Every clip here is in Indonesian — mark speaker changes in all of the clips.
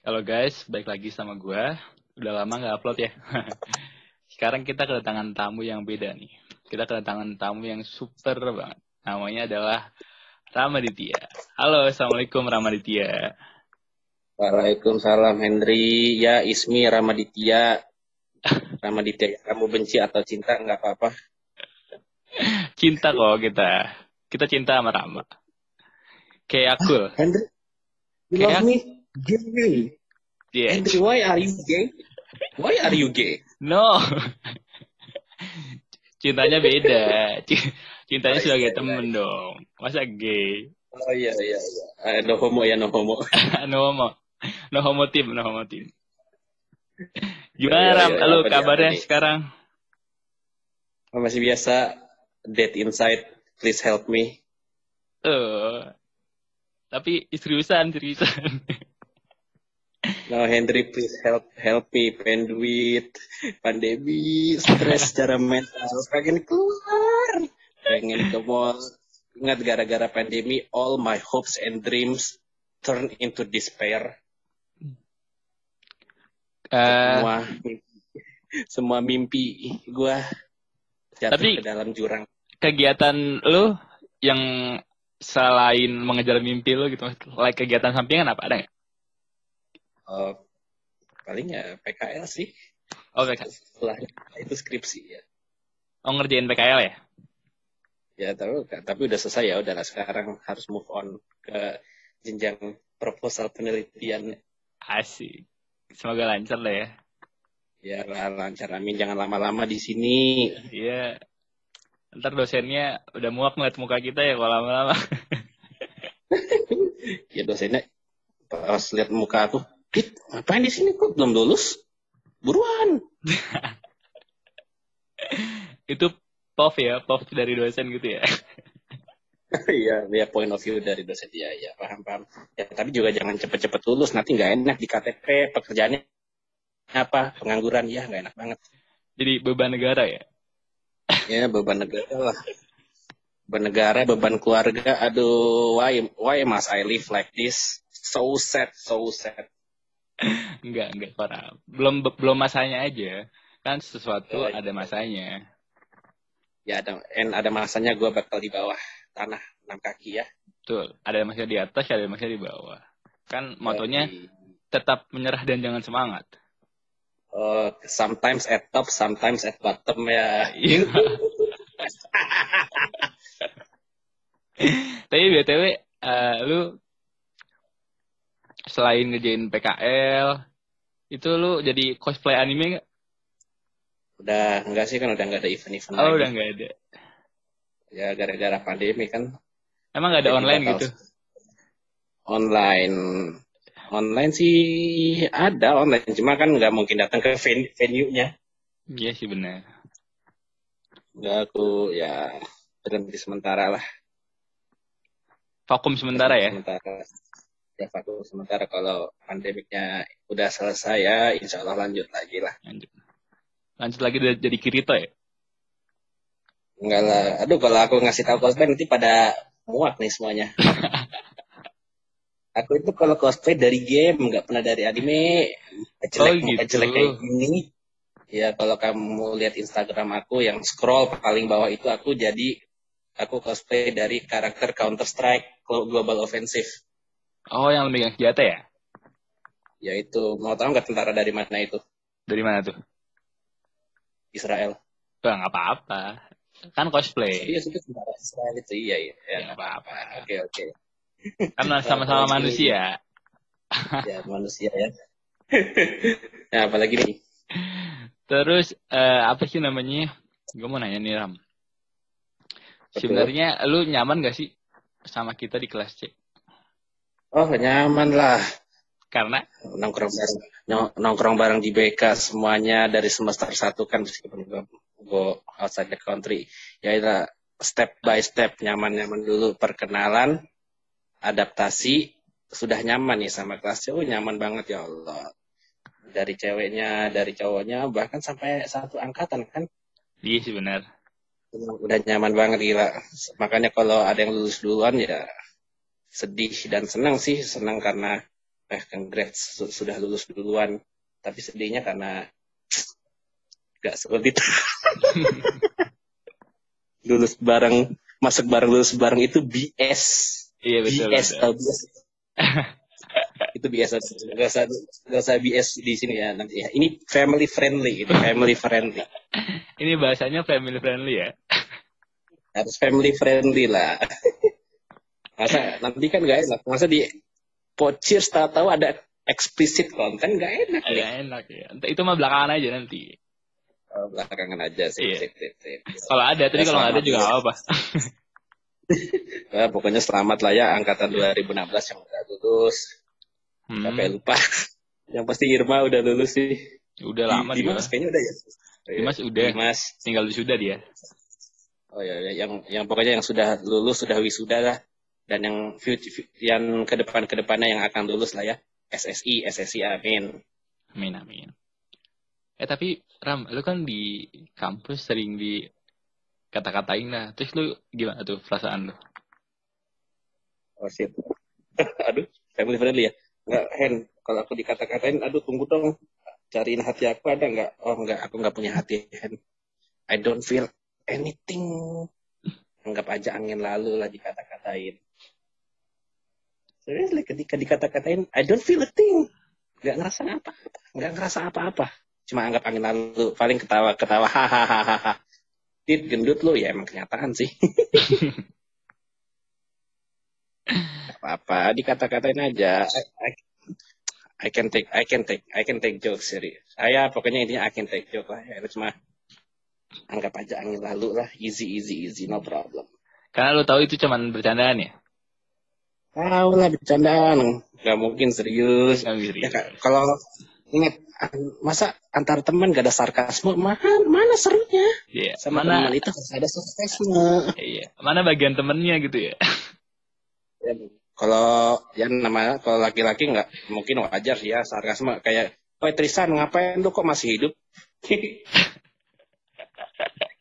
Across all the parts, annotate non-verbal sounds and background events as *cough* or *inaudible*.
Speaker 1: Halo guys, balik lagi sama gue. Udah lama nggak upload ya. *laughs* Sekarang kita kedatangan tamu yang beda nih. Kita kedatangan tamu yang super banget. Namanya adalah Ramaditya. Halo, Assalamualaikum Ramaditya.
Speaker 2: Waalaikumsalam Henry. Ya, Ismi Ramaditya. *laughs* Ramaditya, kamu benci atau cinta nggak apa-apa.
Speaker 1: Cinta kok kita. Kita cinta sama Rama. Kayak aku.
Speaker 2: Henry, you
Speaker 1: Kayak
Speaker 2: love me? Gay.
Speaker 1: Yeah.
Speaker 2: Henry, why are you gay? Why are you gay?
Speaker 1: No. Cintanya beda. Cintanya
Speaker 2: Oh, iya,
Speaker 1: sebagai
Speaker 2: iya.
Speaker 1: temen dong. Masa gay?
Speaker 2: Oh iya iya iya. Eh, no homo ya no homo. *laughs*
Speaker 1: no homo. No homo team, no homo team.
Speaker 2: Iya,
Speaker 1: Gimana
Speaker 2: iya,
Speaker 1: Ram?
Speaker 2: iya.
Speaker 1: Lu kabarnya
Speaker 2: nih?
Speaker 1: sekarang?
Speaker 2: Oh, masih biasa. Dead inside. Please help me.
Speaker 1: Eh. Tapi seriusan, seriusan. *laughs*
Speaker 2: No Henry, please help help me. Penduit, pandemi, stres secara mental. Pengen keluar. Pengen ke mall. Ingat gara-gara pandemi, all my hopes and dreams turn into despair.
Speaker 1: Eh,
Speaker 2: semua semua mimpi gua jatuh
Speaker 1: Tapi-
Speaker 2: ke dalam jurang.
Speaker 1: kegiatan lu yang selain mengejar mimpi lu gitu, like kegiatan sampingan apa ada nggak?
Speaker 2: Oh, paling ya PKL sih.
Speaker 1: Oh, PK.
Speaker 2: Setelahnya itu skripsi ya.
Speaker 1: oh ngerjain PKL ya?
Speaker 2: Ya tapi tapi udah selesai ya. Udah sekarang harus move on ke jenjang proposal penelitian.
Speaker 1: Asik. Semoga lancar lah ya.
Speaker 2: Ya lancar amin. Jangan lama-lama di sini.
Speaker 1: Iya. Ntar dosennya udah muak ngeliat muka kita ya kalau lama-lama. *laughs*
Speaker 2: Ya dosennya pas lihat muka aku, Dit, ngapain di sini kok belum lulus? Buruan. *laughs*
Speaker 1: Itu POV ya, POV dari dosen gitu ya. *laughs*
Speaker 2: Iya, ya point of view dari dosen dia, ya paham paham. Ya tapi juga jangan cepet-cepet lulus, nanti nggak enak di KTP pekerjaannya apa pengangguran ya nggak enak banget.
Speaker 1: Jadi beban negara ya.
Speaker 2: Ya beban negara lah, beban negara, beban keluarga. Aduh, why why must I live like this? So sad, so sad.
Speaker 1: Enggak, enggak parah. Belum belum masanya aja. Kan sesuatu
Speaker 2: Oh,
Speaker 1: ada masanya.
Speaker 2: Ya ada, and ada masanya gue bakal di bawah tanah enam kaki ya.
Speaker 1: Betul. Ada masanya di atas, ada masanya di bawah. Kan motonya tetap menyerah dan jangan semangat.
Speaker 2: oh, sometimes at top, sometimes at bottom ya.
Speaker 1: Iya. *laughs* Tapi BTW, eh, lu selain ngerjain PKL, itu lu jadi cosplay anime nggak?
Speaker 2: Udah enggak sih kan udah nggak ada event-event
Speaker 1: Oh,
Speaker 2: lagi.
Speaker 1: udah nggak ada.
Speaker 2: Ya gara-gara pandemi kan.
Speaker 1: Emang nggak ada online gitu?
Speaker 2: Online, online sih ada online, cuma kan nggak mungkin datang ke ven- venue-nya.
Speaker 1: Iya sih benar.
Speaker 2: Nggak aku ya berhenti sementara lah.
Speaker 1: Vakum sementara ya.
Speaker 2: Sementara. Ya vakum sementara kalau pandemiknya udah selesai ya, insya Allah lanjut lagi lah.
Speaker 1: Lanjut. Lanjut lagi jadi Kirito ya.
Speaker 2: Enggak lah, aduh kalau aku ngasih tahu cosplay nanti pada muak nih semuanya. *laughs* aku itu kalau cosplay dari game, nggak pernah dari anime. Jelek,
Speaker 1: Oh, gitu.
Speaker 2: jelek kayak gini. Ya kalau kamu lihat Instagram aku yang scroll paling bawah itu aku jadi aku cosplay dari karakter Counter Strike Global Offensive.
Speaker 1: Oh, yang megang senjata ya?
Speaker 2: Yaitu mau tahu nggak tentara dari mana itu?
Speaker 1: Dari mana tuh?
Speaker 2: Israel.
Speaker 1: Bang, nggak apa-apa. Kan cosplay.
Speaker 2: Iya itu tentara Israel itu iya iya.
Speaker 1: Ya, nggak apa-apa.
Speaker 2: Oke oke.
Speaker 1: Kan sama-sama manusia. *laughs*
Speaker 2: Ya manusia ya. ya *laughs* apalagi nih.
Speaker 1: Terus eh, apa sih namanya? Gue mau nanya nih Ram. Sebenarnya lu nyaman gak sih sama kita di kelas C?
Speaker 2: Oh nyaman lah.
Speaker 1: Karena?
Speaker 2: Nongkrong bareng nong- nongkrong bareng di BK semuanya dari semester satu kan meskipun gue go outside the country. Ya itu step by step nyaman nyaman dulu perkenalan adaptasi sudah nyaman nih sama kelas. Oh nyaman banget ya Allah. Dari ceweknya dari cowoknya bahkan sampai satu angkatan kan.
Speaker 1: Iya sih benar.
Speaker 2: udah nyaman banget gila. Makanya kalau ada yang lulus duluan ya sedih dan senang sih. Senang karena eh congrats su- sudah lulus duluan. Tapi sedihnya karena gak seperti itu. *laughs* Lulus bareng masuk bareng lulus bareng itu BS
Speaker 1: Iya betul.
Speaker 2: BS
Speaker 1: betul.
Speaker 2: tau BS *laughs* itu biasa nggak usah nggak usah BS di sini ya nanti ya. Ini family friendly itu family friendly. *laughs*
Speaker 1: Ini bahasanya family friendly ya.
Speaker 2: harus family friendly lah masa nanti kan nggak enak masa di pocir tahu-tahu ada explicit konten nggak enak nih
Speaker 1: Agak enak ya. Itu mah belakangan aja nanti.
Speaker 2: Oh, belakangan aja sih
Speaker 1: Iya. Kalau ada, tapi
Speaker 2: Ya,
Speaker 1: kalau nggak ada juga
Speaker 2: ya.
Speaker 1: apa.
Speaker 2: Nah, *laughs* pokoknya selamat lah ya angkatan 2016 yang udah lulus
Speaker 1: Hmm,
Speaker 2: sampai lupa *laughs* yang pasti Irma udah lulus sih
Speaker 1: udah
Speaker 2: Di-
Speaker 1: lama juga.
Speaker 2: Dimas kayaknya udah ya
Speaker 1: Dimas udah.
Speaker 2: Dimas
Speaker 1: Tinggal wisuda dia.
Speaker 2: oh ya ya, yang yang pokoknya yang sudah lulus sudah wisuda lah dan yang future yang ke depan ke depannya yang akan lulus lah ya. SSI SSI amin.
Speaker 1: Amin amin. Eh tapi Ram, lu kan di kampus sering di kata-katain lah. Terus lu gimana tuh perasaan lu?
Speaker 2: oh shit. *laughs* Aduh family friendly ya? Nggak Hen kalau aku dikata-katain aduh tunggu dong. Cariin hati aku ada nggak? Oh nggak aku nggak punya hati Hen. I don't feel anything. Anggap aja angin lalu lah dikata-katain seriously ketika dikata-katain I don't feel a thing. Nggak ngerasa apa-apa. Nggak ngerasa apa-apa. Cuma anggap angin lalu paling ketawa ketawa hahaha Tit gendut lo ya emang kenyataan sih. *laughs* Apa-apa dikata-katain aja. I, I- I can take I can take I can take jokes serius. Saya pokoknya intinya I can take joke lah ya. Cuma anggap aja angin lalu lah easy easy easy no problem.
Speaker 1: Karena lu tahu itu cuman bercandaan ya?
Speaker 2: Tahu lah bercandaan. Nggak mungkin serius. Ya kalau ingat masa antar teman gak ada sarkasme? Mana mana serunya?
Speaker 1: Iya.
Speaker 2: sama
Speaker 1: Mana
Speaker 2: teman itu harus ada sarkasme.
Speaker 1: Iya. Mana bagian temennya gitu ya?
Speaker 2: Ya, kalau ya namanya kalau laki-laki nggak mungkin wajar sih ya sarkasme. Kayak Woi Trisan ngapain lu kok masih hidup? *laughs*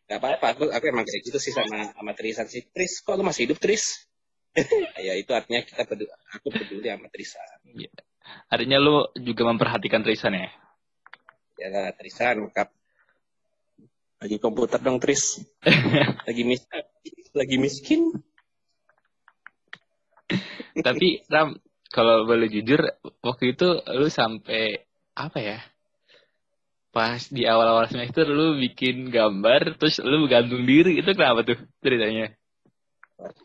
Speaker 2: Gak apa-apa aku, aku emang kayak gitu sih sama sama Trisan sih. Tris kok lu masih hidup Tris *laughs* ya itu artinya kita peduli aku peduli sama Trisan
Speaker 1: Artinya lu juga memperhatikan Trisan ya?
Speaker 2: ya lah Trisan kap lagi komputer dong Tris *laughs* lagi mis lagi miskin *laughs*
Speaker 1: Tapi Ram, kalau boleh jujur, waktu itu lu sampai apa ya? Pas di awal-awal semester lu bikin gambar, terus lu gantung diri, itu kenapa tuh ceritanya?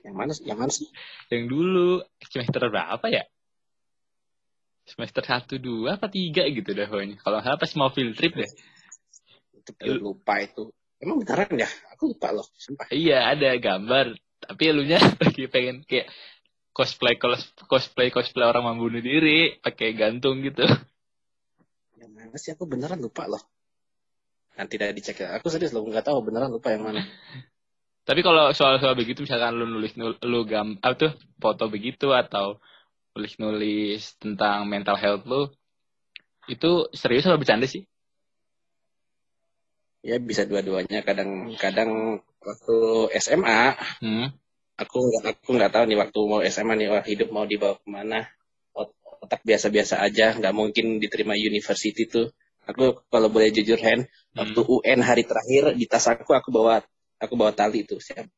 Speaker 2: Yang mana yang mana sih?
Speaker 1: Yang dulu semester berapa ya? Semester 1, 2, apa 3 gitu dah pokoknya. Kalau nggak pas mau field trip deh.
Speaker 2: itu lupa itu. Emang beneran ya? Aku lupa loh sumpah.
Speaker 1: Iya ada gambar, tapi elunya *laughs* lagi pengen kayak cosplay cos- cosplay cosplay orang membunuh diri pakai gantung gitu.
Speaker 2: yang mana sih? Aku beneran lupa loh. Nanti tidak dicek ya. Aku serius loh nggak tahu beneran lupa yang mana *laughs*
Speaker 1: Tapi kalau soal-soal begitu misalkan lu nulis nul, lu gam apa tuh foto begitu atau nulis-nulis tentang mental health lu itu serius atau bercanda sih?
Speaker 2: ya bisa dua-duanya kadang-kadang waktu SMA
Speaker 1: Hmm.
Speaker 2: aku nggak aku nggak tahu nih waktu mau SMA nih wah hidup mau dibawa ke mana Ot- otak biasa-biasa aja nggak mungkin diterima university tuh aku kalau boleh jujur Hen waktu
Speaker 1: Hmm.
Speaker 2: UN hari terakhir di tas aku aku bawa aku bawa tali tuh siap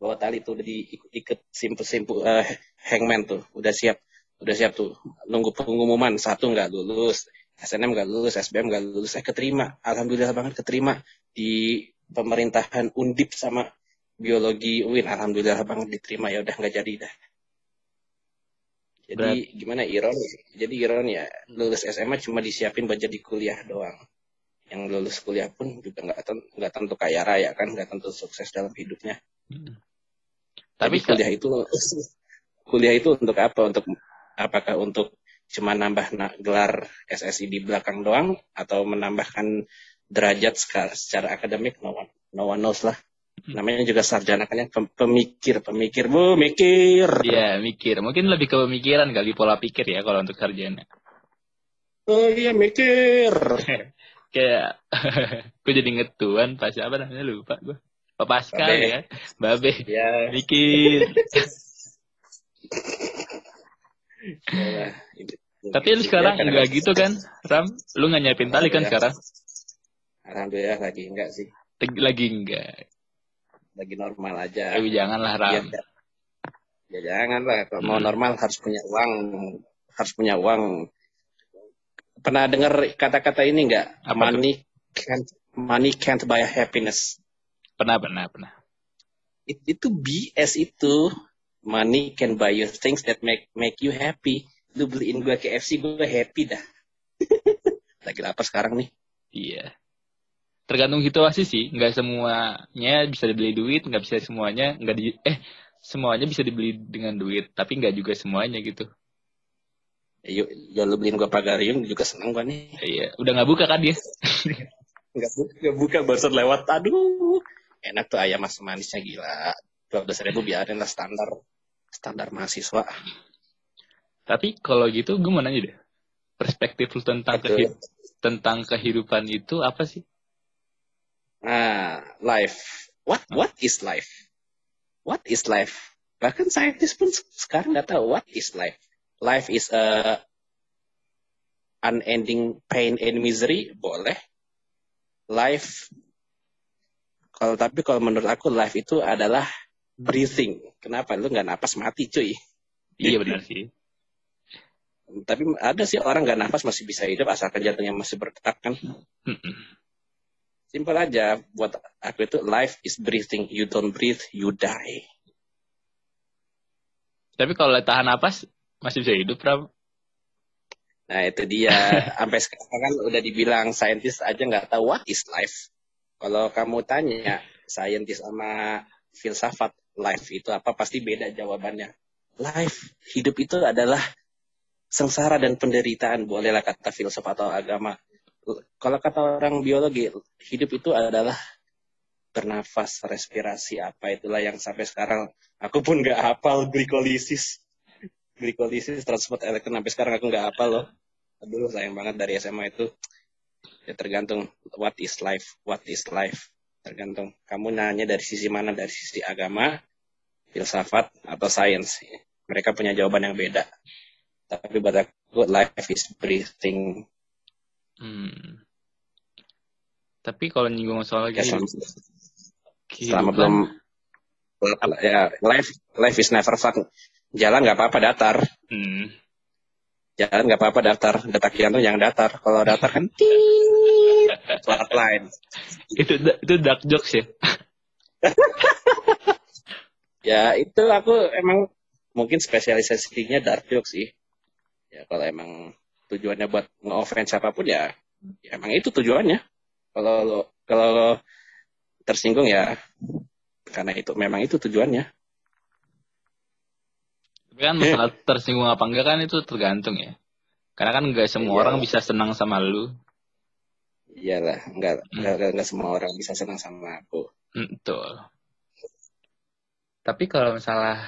Speaker 2: bawa tali tuh udah diikat simpul simpul eh, hangman tuh. Udah siap udah siap tuh. Nunggu pengumuman satu nggak lulus SNM nggak lulus SBM nggak lulus saya keterima. Alhamdulillah banget keterima di pemerintahan undip sama biologi UIN alhamdulillah banget diterima. Ya udah nggak jadi dah. Jadi
Speaker 1: Berat.
Speaker 2: gimana ironi jadi ironi ya. Lulus SMA cuma disiapin buat jadi kuliah doang yang lulus kuliah pun juga nggak nggak tentu kaya raya kan nggak tentu sukses dalam hidupnya.
Speaker 1: Hmm.
Speaker 2: tapi
Speaker 1: Tapi
Speaker 2: kuliah itu *laughs* kuliah itu untuk apa? Untuk apakah untuk cuma nambah na- gelar SSI di belakang doang atau menambahkan derajat secara, secara akademik? No one, no one knows lah.
Speaker 1: Hmm.
Speaker 2: namanya juga sarjana kan ya pem- pemikir pemikir bu mikir.
Speaker 1: Iya mikir, mungkin lebih ke pemikiran kali pola pikir ya kalau untuk sarjana.
Speaker 2: oh iya mikir *laughs*
Speaker 1: Kayak *laughs* gue jadi ngetuan pas apa namanya lupa gue. Pak Pascal
Speaker 2: Babe.
Speaker 1: ya, Babe
Speaker 2: ya
Speaker 1: mikir.
Speaker 2: Ya,
Speaker 1: Tapi lu sekarang
Speaker 2: Ya,
Speaker 1: enggak gitu kan, Ram? Lu nggak nyiapin tali kan
Speaker 2: Iya.
Speaker 1: sekarang?
Speaker 2: Alhamdulillah lagi enggak sih.
Speaker 1: Lagi- enggak.
Speaker 2: Lagi normal aja.
Speaker 1: Tapi janganlah Ram.
Speaker 2: Ya, ya jangan lah. Kalau mau
Speaker 1: Hmm.
Speaker 2: normal harus punya uang. Harus punya uang. Pernah dengar kata-kata ini enggak?
Speaker 1: Apa tuh?
Speaker 2: Money can't money can't buy happiness.
Speaker 1: Pernah, pernah, pernah.
Speaker 2: It- itu BS itu. Money can buy you things that make make you happy. Lu beliin gua KFC, gua happy dah. *laughs* Lagi lapar sekarang nih.
Speaker 1: Iya. Tergantung situasi sih, nggak semuanya bisa dibeli duit, nggak bisa semuanya nggak di eh semuanya bisa dibeli dengan duit, tapi nggak juga semuanya gitu.
Speaker 2: Yuk, ya lu beliin gua pagarium juga seneng gua nih.
Speaker 1: Iya, udah nggak buka kan dia? *laughs*
Speaker 2: Enggak buka, nggak buka barusan lewat. Aduh, enak tuh ayam mas manisnya gila. Dua belas ribu biarin lah standar standar mahasiswa.
Speaker 1: Tapi kalau gitu gue mau nanya deh, perspektif lu tentang tentang kehidupan itu apa sih?
Speaker 2: Nah, life. What what is life? What is life? Bahkan saintis pun se- sekarang nggak tahu what is life. Life is a unending pain and misery, boleh. Life kalau tapi kalau menurut aku life itu adalah breathing. Kenapa lu nggak napas mati cuy?
Speaker 1: Iya benar sih.
Speaker 2: Tapi ada sih orang nggak nafas masih bisa hidup asalkan jantungnya masih berdetak kan. Simpel aja. Buat aku itu life is breathing. You don't breathe, you die.
Speaker 1: Tapi kalau tahan napas masih bisa hidup, Ram.
Speaker 2: Nah itu dia. *laughs* Sampai sekarang kan udah dibilang saintis aja nggak tahu what is life. Kalau kamu tanya saintis sama filsafat life itu apa pasti beda jawabannya. Life hidup itu adalah sengsara dan penderitaan. Bolehlah kata filsuf atau agama. Kalau kata orang biologi, hidup itu adalah bernafas, respirasi, apa itulah yang sampai sekarang aku pun nggak hafal glikolisis. Glikolisis, transport elektron sampai sekarang aku nggak hafal loh. Aduh, sayang banget dari SMA itu. Ya tergantung what is life, what is life. Tergantung kamu nanya dari sisi mana, dari sisi agama, filsafat, atau sains. Mereka punya jawaban yang beda. Tapi buat aku, life is breathing.
Speaker 1: Hmm. Tapi kalau nyinggung soal
Speaker 2: Ya, selama, selama belum ya life life is never fun. Jalan nggak apa-apa datar.
Speaker 1: Hmm.
Speaker 2: Jalan nggak apa-apa datar. Detak jantung yang datar. Kalau datar kan tit, *laughs* flatline.
Speaker 1: itu itu dark jokes ya. *laughs*
Speaker 2: Ya itu aku emang mungkin spesialisasinya dark joke sih. Ya kalau emang tujuannya buat nge-offense siapa pun ya, ya emang itu tujuannya. Kalau lo kalau lo tersinggung ya karena itu memang itu tujuannya.
Speaker 1: Kan masalah tersinggung apa enggak kan itu tergantung ya. Karena kan nggak semua
Speaker 2: Iya.
Speaker 1: orang bisa senang sama lu.
Speaker 2: Iyalah, enggak,
Speaker 1: Hmm.
Speaker 2: enggak, enggak, enggak semua orang bisa senang sama aku.
Speaker 1: Hmm, Betul. Tapi kalau masalah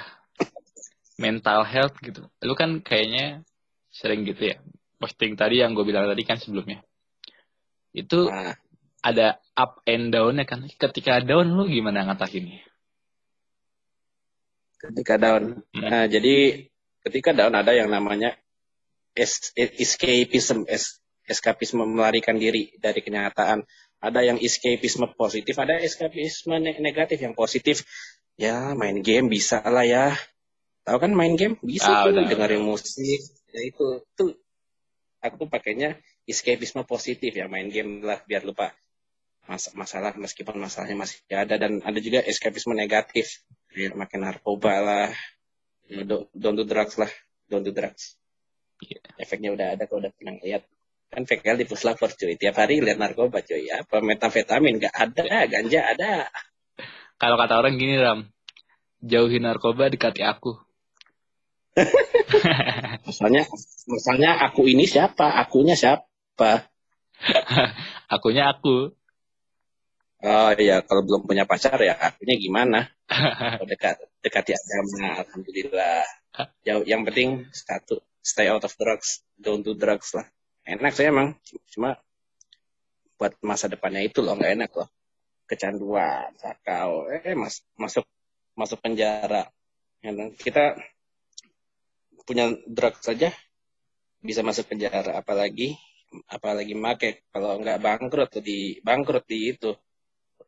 Speaker 1: mental health gitu, lu kan kayaknya sering gitu ya. Posting tadi yang gue bilang tadi kan sebelumnya. Itu
Speaker 2: Nah,
Speaker 1: ada up and down-nya kan. Ketika down lu gimana ngatasinnya?
Speaker 2: Ketika down.
Speaker 1: Hmm.
Speaker 2: Nah, jadi ketika down ada yang namanya es- escapism, es- eskapisme melarikan diri dari kenyataan. Ada yang escapisme positif, ada eskapisme ne- negatif yang positif. Ya, main game bisa lah ya. Tahu kan main game bisa
Speaker 1: Ah,
Speaker 2: tuh dengerin musik. Ya itu tuh aku pakainya escapisme positif ya main game lah biar lupa mas masalah meskipun masalahnya masih ada dan ada juga eskapisme negatif biar makin narkoba lah. Don't, don't do drugs lah. Don't do drugs.
Speaker 1: Iya.
Speaker 2: efeknya udah ada kalau udah pernah lihat. Kan VKL di puslapor cuy. Tiap hari lihat narkoba cuy. Apa metamfetamin? Nggak ada ganja ada.
Speaker 1: Kalau kata orang gini Ram, jauhi narkoba dekati aku. *laughs*
Speaker 2: misalnya misalnya aku ini siapa? Akunya siapa? *laughs*
Speaker 1: Akunya aku.
Speaker 2: Oh iya kalau belum punya pacar ya akunya gimana? Oh, *laughs* dekat dekati agama alhamdulillah. Ya, yang penting satu stay out of drugs don't do drugs lah. Enak sih emang cuma buat masa depannya itu loh nggak enak loh. Kecanduan sakau eh mas masuk masuk penjara. Ya, kita punya drug saja bisa masuk penjara apalagi apalagi make kalau nggak bangkrut di bangkrut di itu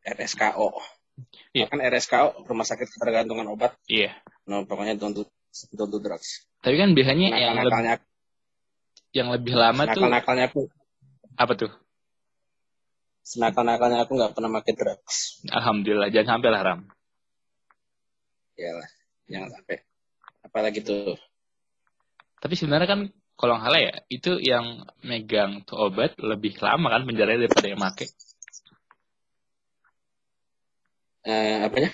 Speaker 2: RSKO
Speaker 1: Iya.
Speaker 2: kan RSKO rumah sakit ketergantungan obat
Speaker 1: Iya.
Speaker 2: no pokoknya don't do, don't do drugs
Speaker 1: Tapi kan biasanya yang, lebih, yang lebih lama tuh
Speaker 2: nakal-nakalnya aku
Speaker 1: apa tuh?
Speaker 2: senakal-nakalnya aku nggak pernah pakai drugs
Speaker 1: Alhamdulillah, jangan sampai lah Ram.
Speaker 2: Iyalah, jangan sampai apalagi tuh
Speaker 1: Tapi sebenarnya kan kalau nggak salah ya, itu yang megang tuh obat lebih lama kan penjaranya daripada yang make.
Speaker 2: Eh, apanya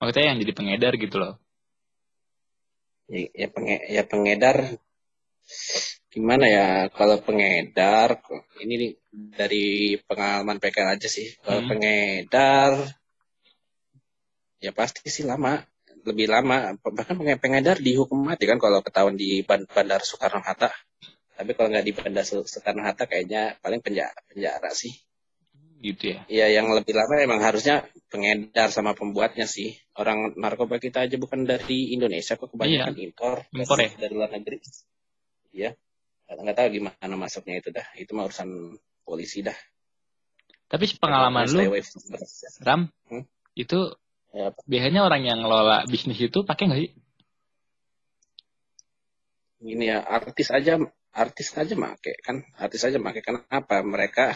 Speaker 1: Maksudnya yang jadi pengedar gitu loh.
Speaker 2: ya, ya, penge, ya pengedar gimana ya kalau pengedar ini nih dari pengalaman PKL aja sih. Kalau
Speaker 1: Hmm.
Speaker 2: pengedar ya pasti sih lama lebih lama. Bahkan penge- pengedar dihukum mati kan kalau ketahuan di Ban- Bandara Soekarno Hatta tapi kalau nggak di Bandara Soekarno Hatta kayaknya paling penjara penjara sih
Speaker 1: Gitu ya.
Speaker 2: ya yang lebih lama emang harusnya pengedar sama pembuatnya sih orang narkoba kita aja bukan dari Indonesia kok kebanyakan impor
Speaker 1: Impor ya?
Speaker 2: dari luar negeri ya nggak tahu gimana masuknya itu dah itu mah urusan polisi dah
Speaker 1: Tapi pengalaman lu. Ram,
Speaker 2: Hmm?
Speaker 1: itu
Speaker 2: Ya,
Speaker 1: biasanya orang yang ngelola bisnis itu pakai nggak sih?
Speaker 2: ini ya artis aja artis aja make kan artis aja make kenapa mereka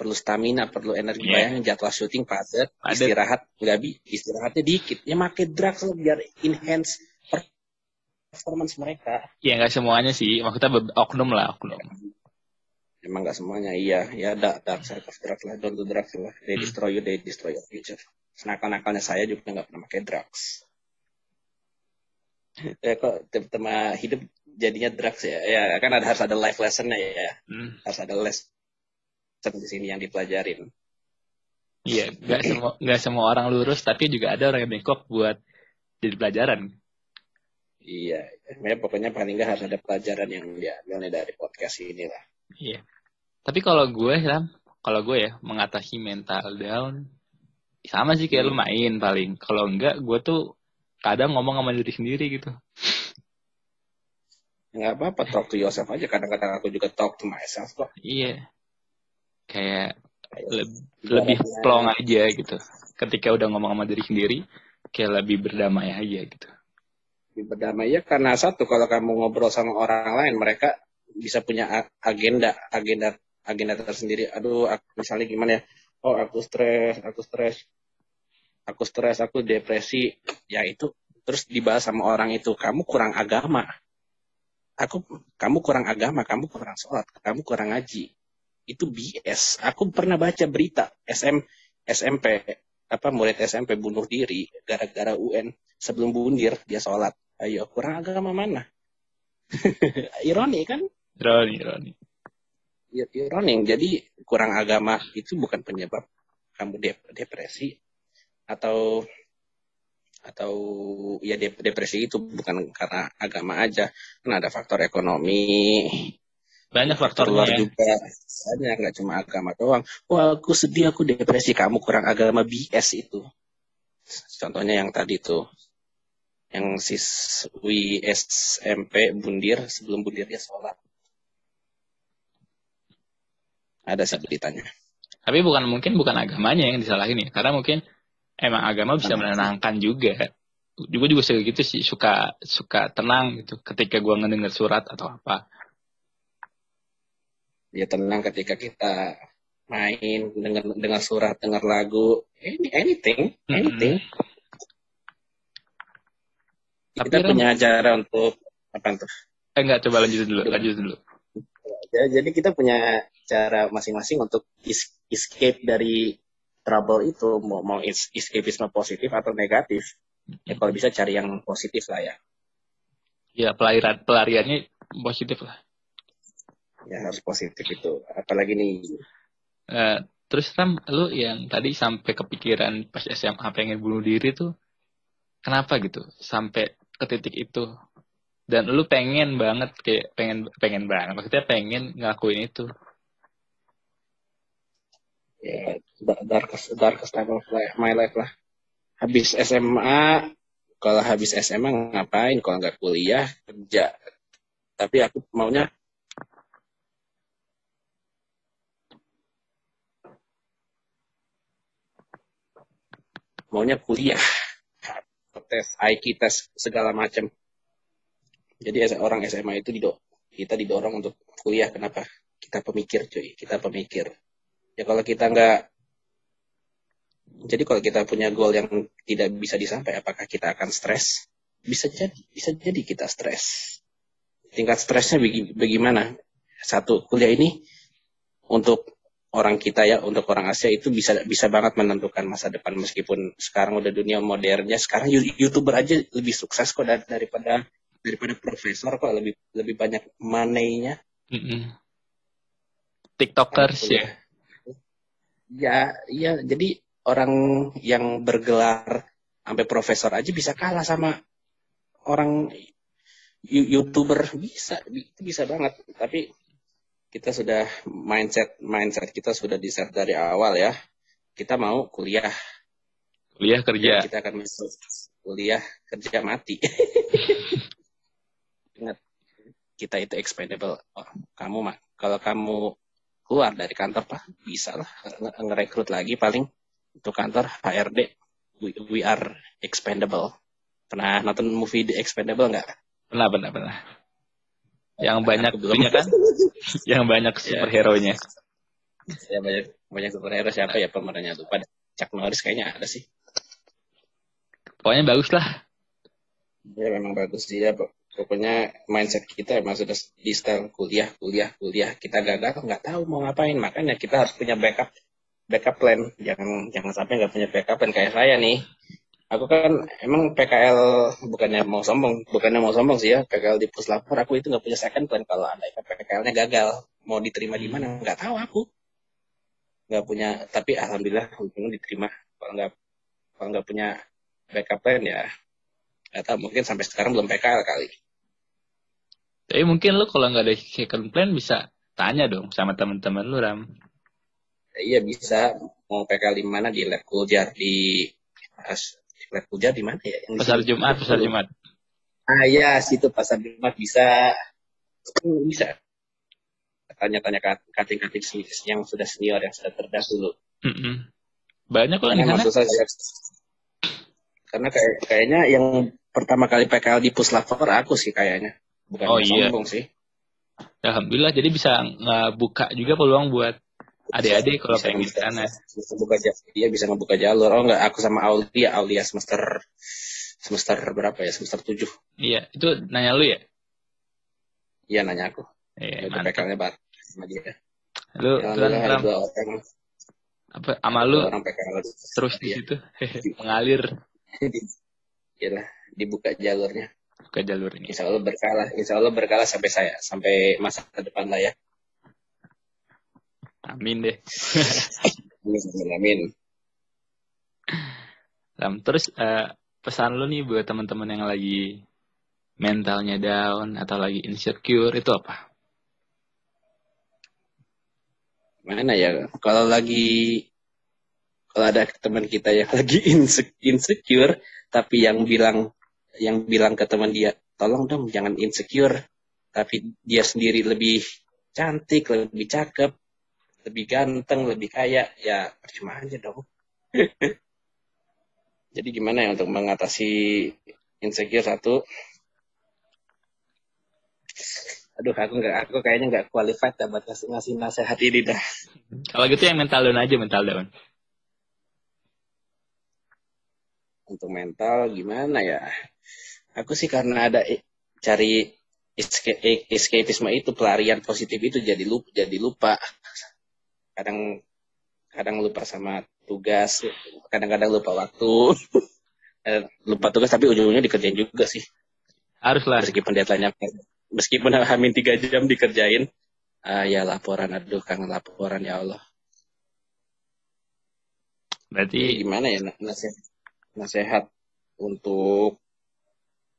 Speaker 2: perlu stamina perlu energi.
Speaker 1: Iya.
Speaker 2: bayangin jadwal syuting padat istirahat nggak bi istirahatnya dikit. Ya make drugs lah biar enhance performance mereka.
Speaker 1: Ya nggak semuanya sih, maksudnya oknum lah oknum.
Speaker 2: emang nggak semuanya iya. Ya dark dark side of drugs lah don't do drugs lah. They
Speaker 1: Hmm.
Speaker 2: destroy you they destroy your future. Senakal nakalnya saya juga nggak pernah pakai drugs. *laughs* Ya kok tema hidup jadinya drugs ya. Ya kan ada harus ada life lessonnya ya.
Speaker 1: Hmm.
Speaker 2: harus ada lesson di sini yang dipelajarin
Speaker 1: Iya, nggak semua nggak semua orang lurus, tapi juga ada orang yang bengkok buat jadi pelajaran.
Speaker 2: iya ya pokoknya paling nggak harus ada pelajaran yang diambil dari podcast ini lah
Speaker 1: Iya. Tapi kalau gue, Ram, kalau gue ya mengatasi mental down, sama sih kayak lu main paling. Kalau enggak, gue tuh kadang ngomong sama diri sendiri gitu.
Speaker 2: nggak apa-apa talk to yourself aja kadang-kadang aku juga talk to myself kok
Speaker 1: Iya. Kayak le- lebih plong aja gitu. Ketika udah ngomong sama diri sendiri, kayak lebih berdamai aja gitu.
Speaker 2: berdamai ya karena satu kalau kamu ngobrol sama orang lain mereka bisa punya agenda agenda agenda tersendiri. Aduh aku, misalnya gimana ya? Oh aku stres aku stres aku stres aku depresi. Ya itu terus dibahas sama orang itu. Kamu kurang agama. Aku kamu kurang agama kamu kurang sholat kamu kurang ngaji itu BS aku pernah baca berita SM SMP apa murid SMP bunuh diri gara-gara UN sebelum bundir dia sholat. Ayo kurang agama mana? *laughs* Ironi kan?
Speaker 1: Ironi, ironi.
Speaker 2: Ya, ironi. Jadi kurang agama itu bukan penyebab kamu dep- depresi atau atau ya dep- depresi itu bukan karena agama aja. Kan ada faktor ekonomi
Speaker 1: Banyak faktornya ya.
Speaker 2: juga. Banyak nggak cuma agama doang. Wah aku sedih aku depresi. Kamu kurang agama BS itu. Contohnya yang tadi tuh. Yang siswi SMP bundir sebelum bundir dia sholat. Ada sih beritanya.
Speaker 1: Tapi bukan mungkin bukan agamanya yang disalahin ya. Karena mungkin emang agama bisa menenangkan juga. Juga juga suka gitu sih, suka suka tenang gitu. Ketika gua ngedenger surat atau apa.
Speaker 2: Dia tenang ketika kita main dengar dengar surat dengar lagu. Any, anything anything.
Speaker 1: Tapi
Speaker 2: kita
Speaker 1: Ram-
Speaker 2: punya cara untuk apa tuh?
Speaker 1: Eh enggak, coba lanjutin dulu, lanjutin dulu.
Speaker 2: Ya, jadi kita punya cara masing-masing untuk escape dari trouble itu. Mau mau is- escapisme positif atau negatif. Ya kalau bisa cari yang positif lah ya.
Speaker 1: Ya pelarian pelariannya positif lah.
Speaker 2: Ya harus positif itu apalagi nih
Speaker 1: Eh, terus Ram, lu yang tadi sampai kepikiran pas SMA pengen bunuh diri tuh kenapa gitu? Sampai ke titik itu. Dan lu pengen banget kayak pengen pengen banget. Maksudnya pengen ngelakuin itu.
Speaker 2: ya da- darkest darkest time of life, my life lah habis SMA kalau habis SMA ngapain kalau nggak kuliah kerja tapi aku maunya maunya kuliah. Tes IQ tes segala macam. Jadi orang SMA itu didok kita didorong untuk kuliah. Kenapa? Kita pemikir cuy. Kita pemikir. Ya kalau kita nggak jadi kalau kita punya goal yang tidak bisa disampai apakah kita akan stres? Bisa jadi bisa jadi kita stres. Tingkat stresnya bagaimana? Satu kuliah ini untuk orang kita ya untuk orang Asia itu bisa bisa banget menentukan masa depan. Meskipun sekarang udah dunia modernnya sekarang youtuber aja lebih sukses kok daripada daripada profesor kok lebih lebih banyak money-nya mm -hmm.
Speaker 1: tiktokers ya?
Speaker 2: Ya ya jadi orang yang bergelar sampai profesor aja bisa kalah sama orang youtuber. Bisa itu bisa banget. Tapi kita sudah mindset mindset kita sudah di set dari awal ya. Kita mau kuliah.
Speaker 1: Kuliah kerja.
Speaker 2: Kita akan masuk kuliah kerja mati. *laughs* Ingat kita itu expendable. Oh, kamu mah kalau kamu keluar dari kantor pak bisa lah ngerekrut lagi paling untuk kantor HRD we, we are expendable. Pernah nonton movie The Expendable nggak?
Speaker 1: Pernah, pernah, pernah. Yang banyak belum kan? *laughs* yang banyak ya. superhero-nya.
Speaker 2: Ya banyak banyak superhero siapa ya pemerannya tuh pada Chuck Norris kayaknya ada sih.
Speaker 1: Pokoknya bagus lah.
Speaker 2: Ya memang bagus ya. Pokoknya mindset kita emang sudah di style kuliah, kuliah, kuliah. Kita gagal nggak tahu mau ngapain. Makanya kita harus punya backup backup plan. Jangan jangan sampai nggak punya backup plan kayak saya nih aku kan emang PKL bukannya mau sombong, bukannya mau sombong sih ya, PKL di puslapor aku itu nggak punya second plan kalau anda PKL-nya gagal, mau diterima di mana nggak tahu aku, nggak punya, tapi alhamdulillah untungnya diterima. Kalau nggak kalau nggak punya backup plan ya, nggak tahu mungkin sampai sekarang belum PKL kali.
Speaker 1: Tapi mungkin lu kalau nggak ada second plan bisa tanya dong sama teman-teman lu Ram.
Speaker 2: Iya bisa mau PKL di mana di lab kuliah di Lab Puja di mana ya?
Speaker 1: Yang pasar Jumat, pasar Jumat.
Speaker 2: Ah ya, situ pasar Jumat bisa bisa tanya-tanya kating-kating yang sudah senior yang sudah terdahulu.
Speaker 1: Mm -hmm. Banyak kok di sana. Saya,
Speaker 2: karena kayak kayaknya yang pertama kali PKL di Puslapor aku sih kayaknya. Bukan oh, iya. sombong sih.
Speaker 1: Alhamdulillah jadi bisa ngebuka juga peluang buat adik-adik kalau pengen di sana
Speaker 2: bisa buka dia bisa ngebuka jalur. Oh enggak aku sama Aulia Aulia semester semester berapa ya? Semester tujuh.
Speaker 1: Iya itu nanya lu ya?
Speaker 2: Iya nanya aku.
Speaker 1: Iya
Speaker 2: yeah, PKL-nya bar sama dia.
Speaker 1: Lu ya, ram, apa sama lu orang PKL terus di iya. situ? *laughs* Mengalir. *laughs*
Speaker 2: Iya dibuka jalurnya.
Speaker 1: Buka jalur ini
Speaker 2: insya Allah berkala insya Allah berkala sampai saya sampai masa depan lah ya
Speaker 1: Amin deh.
Speaker 2: amin, amin.
Speaker 1: Ram, terus uh, pesan lu nih buat teman-teman yang lagi mentalnya down atau lagi insecure itu apa?
Speaker 2: Mana ya? Kalau lagi kalau ada teman kita yang *laughs* lagi insecure tapi yang bilang yang bilang ke teman dia, tolong dong jangan insecure, tapi dia sendiri lebih cantik, lebih cakep, lebih ganteng, lebih kaya, ya percuma aja dong. *laughs* Jadi gimana ya untuk mengatasi insecure satu? Aduh, aku nggak, aku kayaknya nggak qualified dah buat ngasih, ngasih nasihat ini dah.
Speaker 1: Kalau gitu yang mental down aja, mental down.
Speaker 2: Untuk mental gimana ya? Aku sih karena ada cari escapisme itu pelarian positif itu jadi lupa jadi lupa kadang kadang lupa sama tugas kadang-kadang lupa waktu. *laughs* Eh, lupa tugas tapi ujung-ujungnya dikerjain juga sih.
Speaker 1: Haruslah
Speaker 2: meskipun deadline meskipun hamin tiga jam dikerjain uh, ya laporan aduh kangen laporan ya Allah.
Speaker 1: Berarti
Speaker 2: Jadi gimana ya nasihat nasihat untuk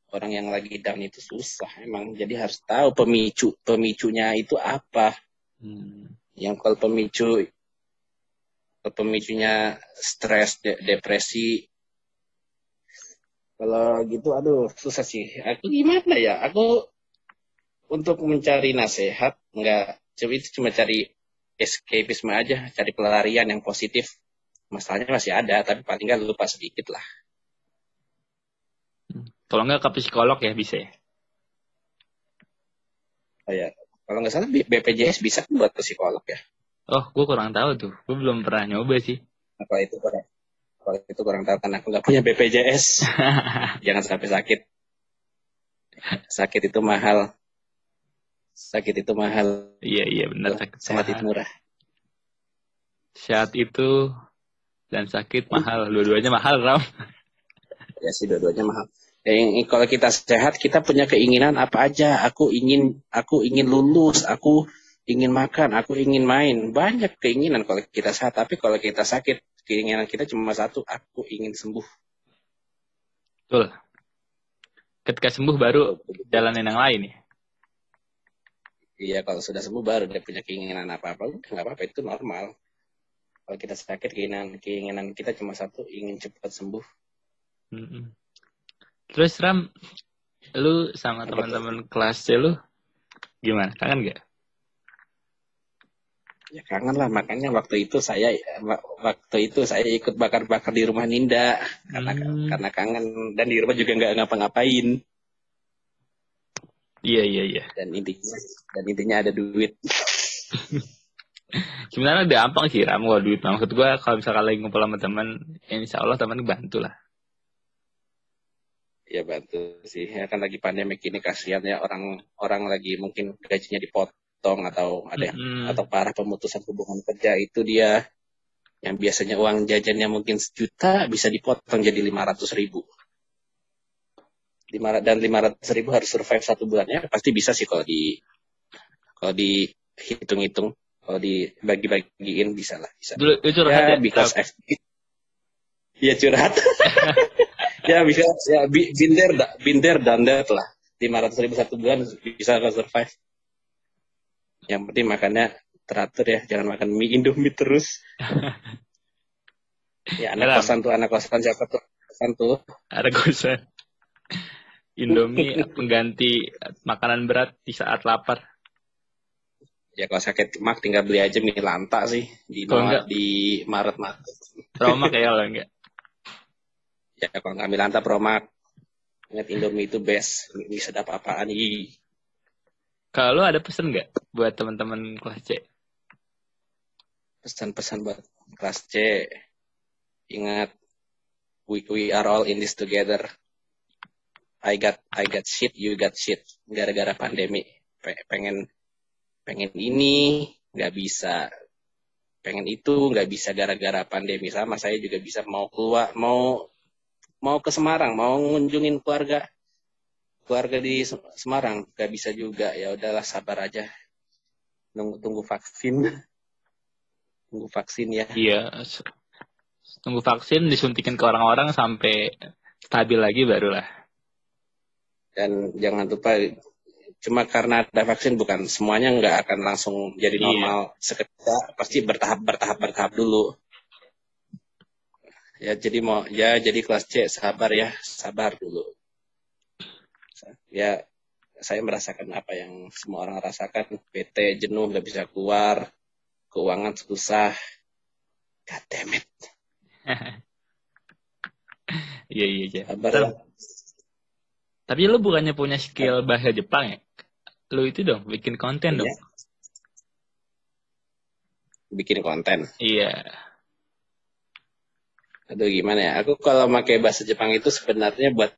Speaker 2: orang yang lagi down itu susah emang. Jadi harus tahu pemicu pemicunya itu apa. Hmm yang kalau pemicu pemicunya stres de depresi Kalau gitu, aduh susah sih. Aku gimana ya? Aku untuk mencari nasihat nggak cuma itu cuma cari escapisme aja, cari pelarian yang positif. Masalahnya masih ada, tapi paling nggak lupa sedikit lah.
Speaker 1: Kalau nggak ke psikolog ya bisa ya?
Speaker 2: Oh ya, kalau nggak salah BPJS bisa kan buat psikolog ya?
Speaker 1: Oh, gue kurang tahu tuh. Gue belum pernah nyoba sih.
Speaker 2: Apa itu kurang? Kalau itu kurang tahu karena aku nggak punya BPJS. *laughs* Jangan sampai sakit. Sakit itu mahal. Sakit itu mahal.
Speaker 1: Iya iya benar sakit
Speaker 2: sehat itu murah.
Speaker 1: Sehat itu dan sakit mahal. Dua-duanya mahal, Ram.
Speaker 2: Ya sih dua-duanya mahal. Ya, kalau kita sehat, kita punya keinginan apa aja. Aku ingin, aku ingin lulus, aku ingin makan, aku ingin main. Banyak keinginan kalau kita sehat. Tapi kalau kita sakit, keinginan kita cuma satu, aku ingin sembuh.
Speaker 1: Betul. Ketika sembuh baru jalanin yang lain ya.
Speaker 2: Iya, kalau sudah sembuh baru dia punya keinginan apa-apa, udah nggak apa-apa itu normal. Kalau kita sakit keinginan keinginan kita cuma satu, ingin cepat sembuh.
Speaker 1: Mm -mm. Terus Ram, lu sama teman-teman kelas C lu gimana? Kangen gak?
Speaker 2: Ya kangen lah, makanya waktu itu saya waktu itu saya ikut bakar-bakar di rumah Ninda karena hmm. karena kangen dan di rumah juga nggak ngapa-ngapain.
Speaker 1: Iya iya iya.
Speaker 2: Dan intinya dan intinya ada duit. *laughs*
Speaker 1: Sebenarnya gampang sih Ram kalau duit. Maksud gue kalau misalkan lagi ngumpul sama teman, ya insya Allah teman bantu lah.
Speaker 2: Ya bantu sih. Ya kan lagi pandemi ini kasihan ya orang orang lagi mungkin gajinya dipotong potong atau ada mm-hmm. atau parah pemutusan hubungan kerja itu dia yang biasanya uang jajannya mungkin sejuta bisa dipotong jadi lima ratus ribu. Dan lima ratus ribu harus survive satu bulannya pasti bisa sih kalau di kalau dihitung-hitung kalau dibagi-bagiin bisa lah bisa.
Speaker 1: Dulu curhat ya, ya
Speaker 2: because F *laughs* Iya curhat. *laughs* ya bisa ya binder binder dan that lah. Lima ratus ribu satu bulan bisa survive. Yang penting makannya teratur ya, jangan makan mie Indomie terus. ya anak Keram. kosan tuh, anak kosan siapa tuh? Kosan tuh.
Speaker 1: Anak kosan. Indomie pengganti makanan berat di saat lapar.
Speaker 2: Ya kalau sakit mak tinggal beli aja mie lanta sih di Maret, di Maret Maret.
Speaker 1: Promak ya kalau enggak.
Speaker 2: Ya kalau nggak mie lanta promak. Ingat Indomie itu best, mie sedap apaan nih.
Speaker 1: Kalau ada pesan nggak buat teman-teman kelas C?
Speaker 2: Pesan-pesan buat kelas C. Ingat, we, we are all in this together. I got I got shit, you got shit. Gara-gara pandemi. Pengen pengen ini nggak bisa. Pengen itu nggak bisa gara-gara pandemi sama saya juga bisa mau keluar mau mau ke Semarang mau ngunjungin keluarga keluarga di Semarang. Gak bisa juga ya udahlah sabar aja. Tunggu tunggu vaksin. *laughs* Tunggu vaksin ya.
Speaker 1: Iya tunggu vaksin disuntikin ke orang-orang sampai stabil lagi barulah.
Speaker 2: Dan jangan lupa cuma karena ada vaksin bukan? Semuanya nggak akan langsung jadi iya. normal. Iya. seketika pasti bertahap bertahap bertahap dulu ya jadi mau ya jadi kelas C sabar ya sabar dulu. Ya saya merasakan apa yang semua orang rasakan. PT jenuh nggak bisa keluar keuangan susah. God damn it. *laughs*
Speaker 1: Iya iya iya. Tapi lu bukannya punya skill bahasa Jepang ya? Lu itu dong bikin konten iya. dong
Speaker 2: bikin konten.
Speaker 1: Iya
Speaker 2: aduh gimana ya? Aku kalau pakai bahasa Jepang itu sebenarnya buat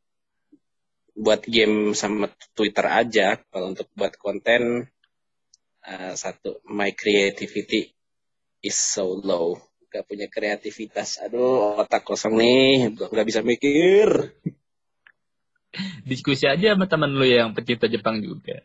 Speaker 2: buat game sama Twitter aja. Kalau untuk buat konten uh, satu my creativity is so low. Gak punya kreativitas. Aduh otak kosong nih. Nggak bisa mikir.
Speaker 1: Diskusi aja sama teman lu yang pecinta Jepang juga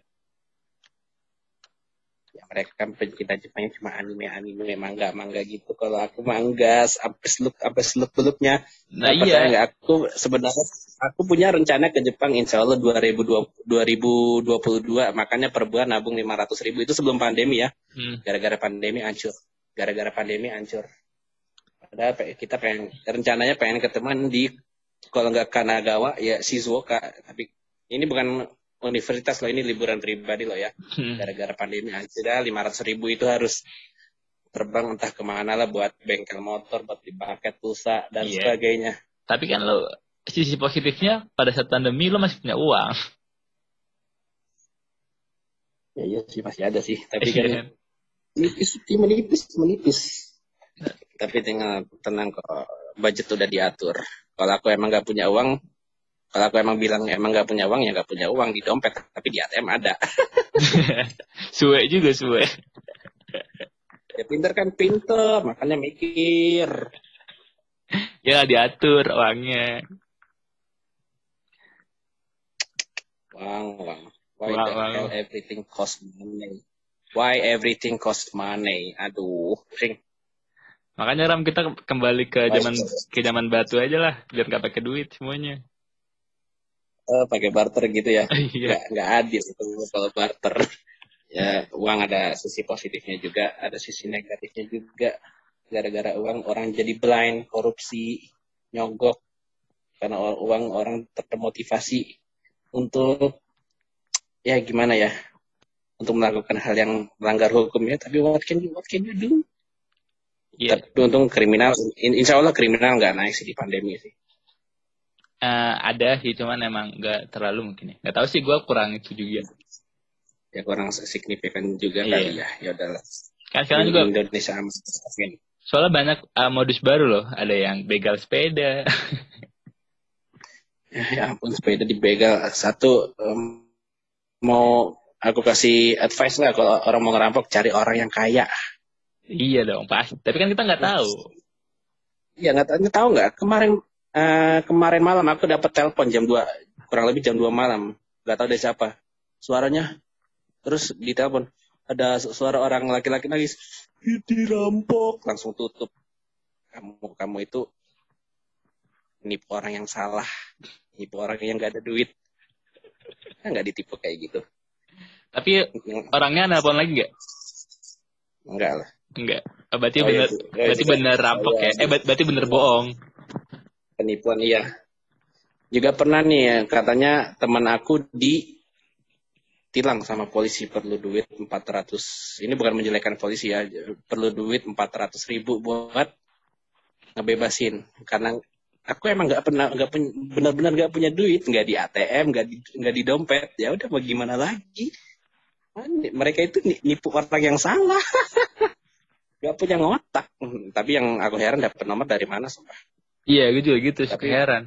Speaker 2: mereka kan pencinta Jepangnya cuma anime anime mangga mangga gitu. Kalau aku mangga sampai seluk sampai seluk beluknya
Speaker 1: nah iya.
Speaker 2: enggak aku sebenarnya aku punya rencana ke Jepang insya Allah 2020, 2022 makanya per bulan nabung 500 ribu. Itu sebelum pandemi ya. Hmm. gara-gara hmm. pandemi hancur. Gara-gara pandemi hancur. Padahal kita pengen rencananya pengen ketemuan di kalau nggak Kanagawa ya Shizuoka. Tapi ini bukan universitas loh ini liburan pribadi loh ya
Speaker 1: Hmm.
Speaker 2: gara-gara pandemi aja lima ratus ribu itu harus terbang entah ke mana lah buat bengkel motor buat di paket pulsa dan
Speaker 1: Iya.
Speaker 2: sebagainya
Speaker 1: Tapi kan lo sisi positifnya pada saat pandemi lo masih punya uang.
Speaker 2: ya iya sih masih ada sih tapi
Speaker 1: Iya.
Speaker 2: kan menipis menipis menipis tapi tinggal tenang kok budget udah diatur kalau aku emang nggak punya uang kalau aku emang bilang emang nggak punya uang ya nggak punya uang di dompet tapi di ATM ada *laughs*
Speaker 1: suwe juga suwe.
Speaker 2: ya pinter kan pinter makanya mikir
Speaker 1: Ya diatur uangnya.
Speaker 2: uang uang why
Speaker 1: Uang,
Speaker 2: the
Speaker 1: uang.
Speaker 2: hell everything cost money why everything cost money aduh ring
Speaker 1: Makanya Ram kita kembali ke zaman ke zaman batu aja lah, biar nggak pakai duit semuanya.
Speaker 2: Eh, pakai barter gitu ya. *laughs*
Speaker 1: Iya.
Speaker 2: nggak nggak adil itu kalau barter. *laughs* Ya uang ada sisi positifnya juga ada sisi negatifnya juga. Gara-gara uang orang jadi blind korupsi nyogok. Karena uang orang termotivasi untuk ya gimana ya untuk melakukan hal yang melanggar hukum ya. Tapi what can you what can you do?
Speaker 1: Iya.
Speaker 2: tapi untung kriminal in- insya Allah kriminal nggak naik sih di pandemi sih
Speaker 1: Eh, ada sih, cuman emang nggak terlalu mungkin ya. Nggak tahu sih, gue kurang itu juga.
Speaker 2: ya kurang signifikan juga
Speaker 1: Iya.
Speaker 2: kali ya ya udahlah
Speaker 1: Kan sekarang juga
Speaker 2: Indonesia
Speaker 1: soalnya banyak eh, modus baru loh. Ada yang begal sepeda.
Speaker 2: Ya, *laughs* ya ampun sepeda dibegal satu em, mau aku kasih advice nggak kalau orang mau ngerampok cari orang yang kaya
Speaker 1: iya dong, pasti. Tapi kan kita nggak tahu.
Speaker 2: ya tahu nggak tahu nggak kemarin eh, kemarin malam aku dapat telepon jam 2 kurang lebih jam 2 malam nggak tahu dari siapa suaranya terus ditelepon ada su- suara orang laki-laki nangis "Ih, dirampok langsung tutup kamu kamu itu nipu orang yang salah nipu orang yang nggak ada duit kan nggak ditipu kayak gitu
Speaker 1: Tapi orangnya nelpon lagi nggak?
Speaker 2: enggak lah
Speaker 1: Enggak. Oh, berarti
Speaker 2: Oh, iya,
Speaker 1: bener,
Speaker 2: itu. Ya,
Speaker 1: berarti
Speaker 2: kan-
Speaker 1: bener rampok
Speaker 2: iya.
Speaker 1: ya? Eh, ber- berarti bener bohong.
Speaker 2: Penipuan iya. Juga pernah nih ya, katanya teman aku di tilang sama polisi perlu duit 400 ini bukan menjelekan polisi ya. Perlu duit 400 ribu buat ngebebasin. Karena aku emang nggak pernah nggak benar-benar nggak punya duit. Nggak di ATM nggak di nggak di dompet. Ya udah mau gimana lagi? Mereka itu ni- nipu orang yang salah. *laughs* Nggak punya ngotak. Hmm, tapi yang aku heran dapat nomor dari mana sumpah
Speaker 1: Iya, gue juga gitu. Suka
Speaker 2: Tapi-
Speaker 1: heran.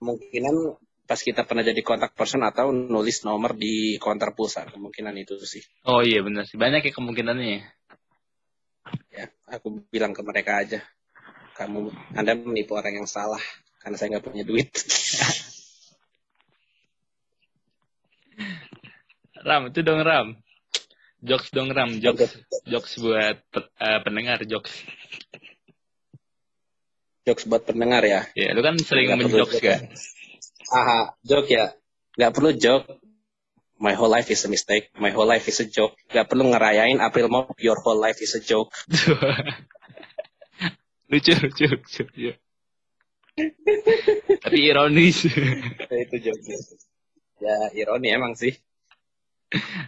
Speaker 2: kemungkinan pas kita pernah jadi kontak person atau nulis nomor di konter pulsa kemungkinan itu sih
Speaker 1: Oh iya bener sih. Banyak ya kemungkinannya.
Speaker 2: ya aku bilang ke mereka aja kamu anda menipu orang yang salah karena saya nggak punya duit *laughs*
Speaker 1: Ram, itu dong Ram. Jokes dong Ram, jokes. Jokes buat eh, pendengar, jokes.
Speaker 2: Jokes buat pendengar ya
Speaker 1: Ya, lu kan sering menjokes
Speaker 2: joke ya.
Speaker 1: kan?
Speaker 2: aha joke ya nggak perlu joke my whole life is a mistake my whole life is a joke nggak perlu ngerayain April Mop your whole life is a joke *laughs*
Speaker 1: lucu, lucu, lucu. lucu. Tapi ironis. *laughs*
Speaker 2: itu joke ya ironi emang sih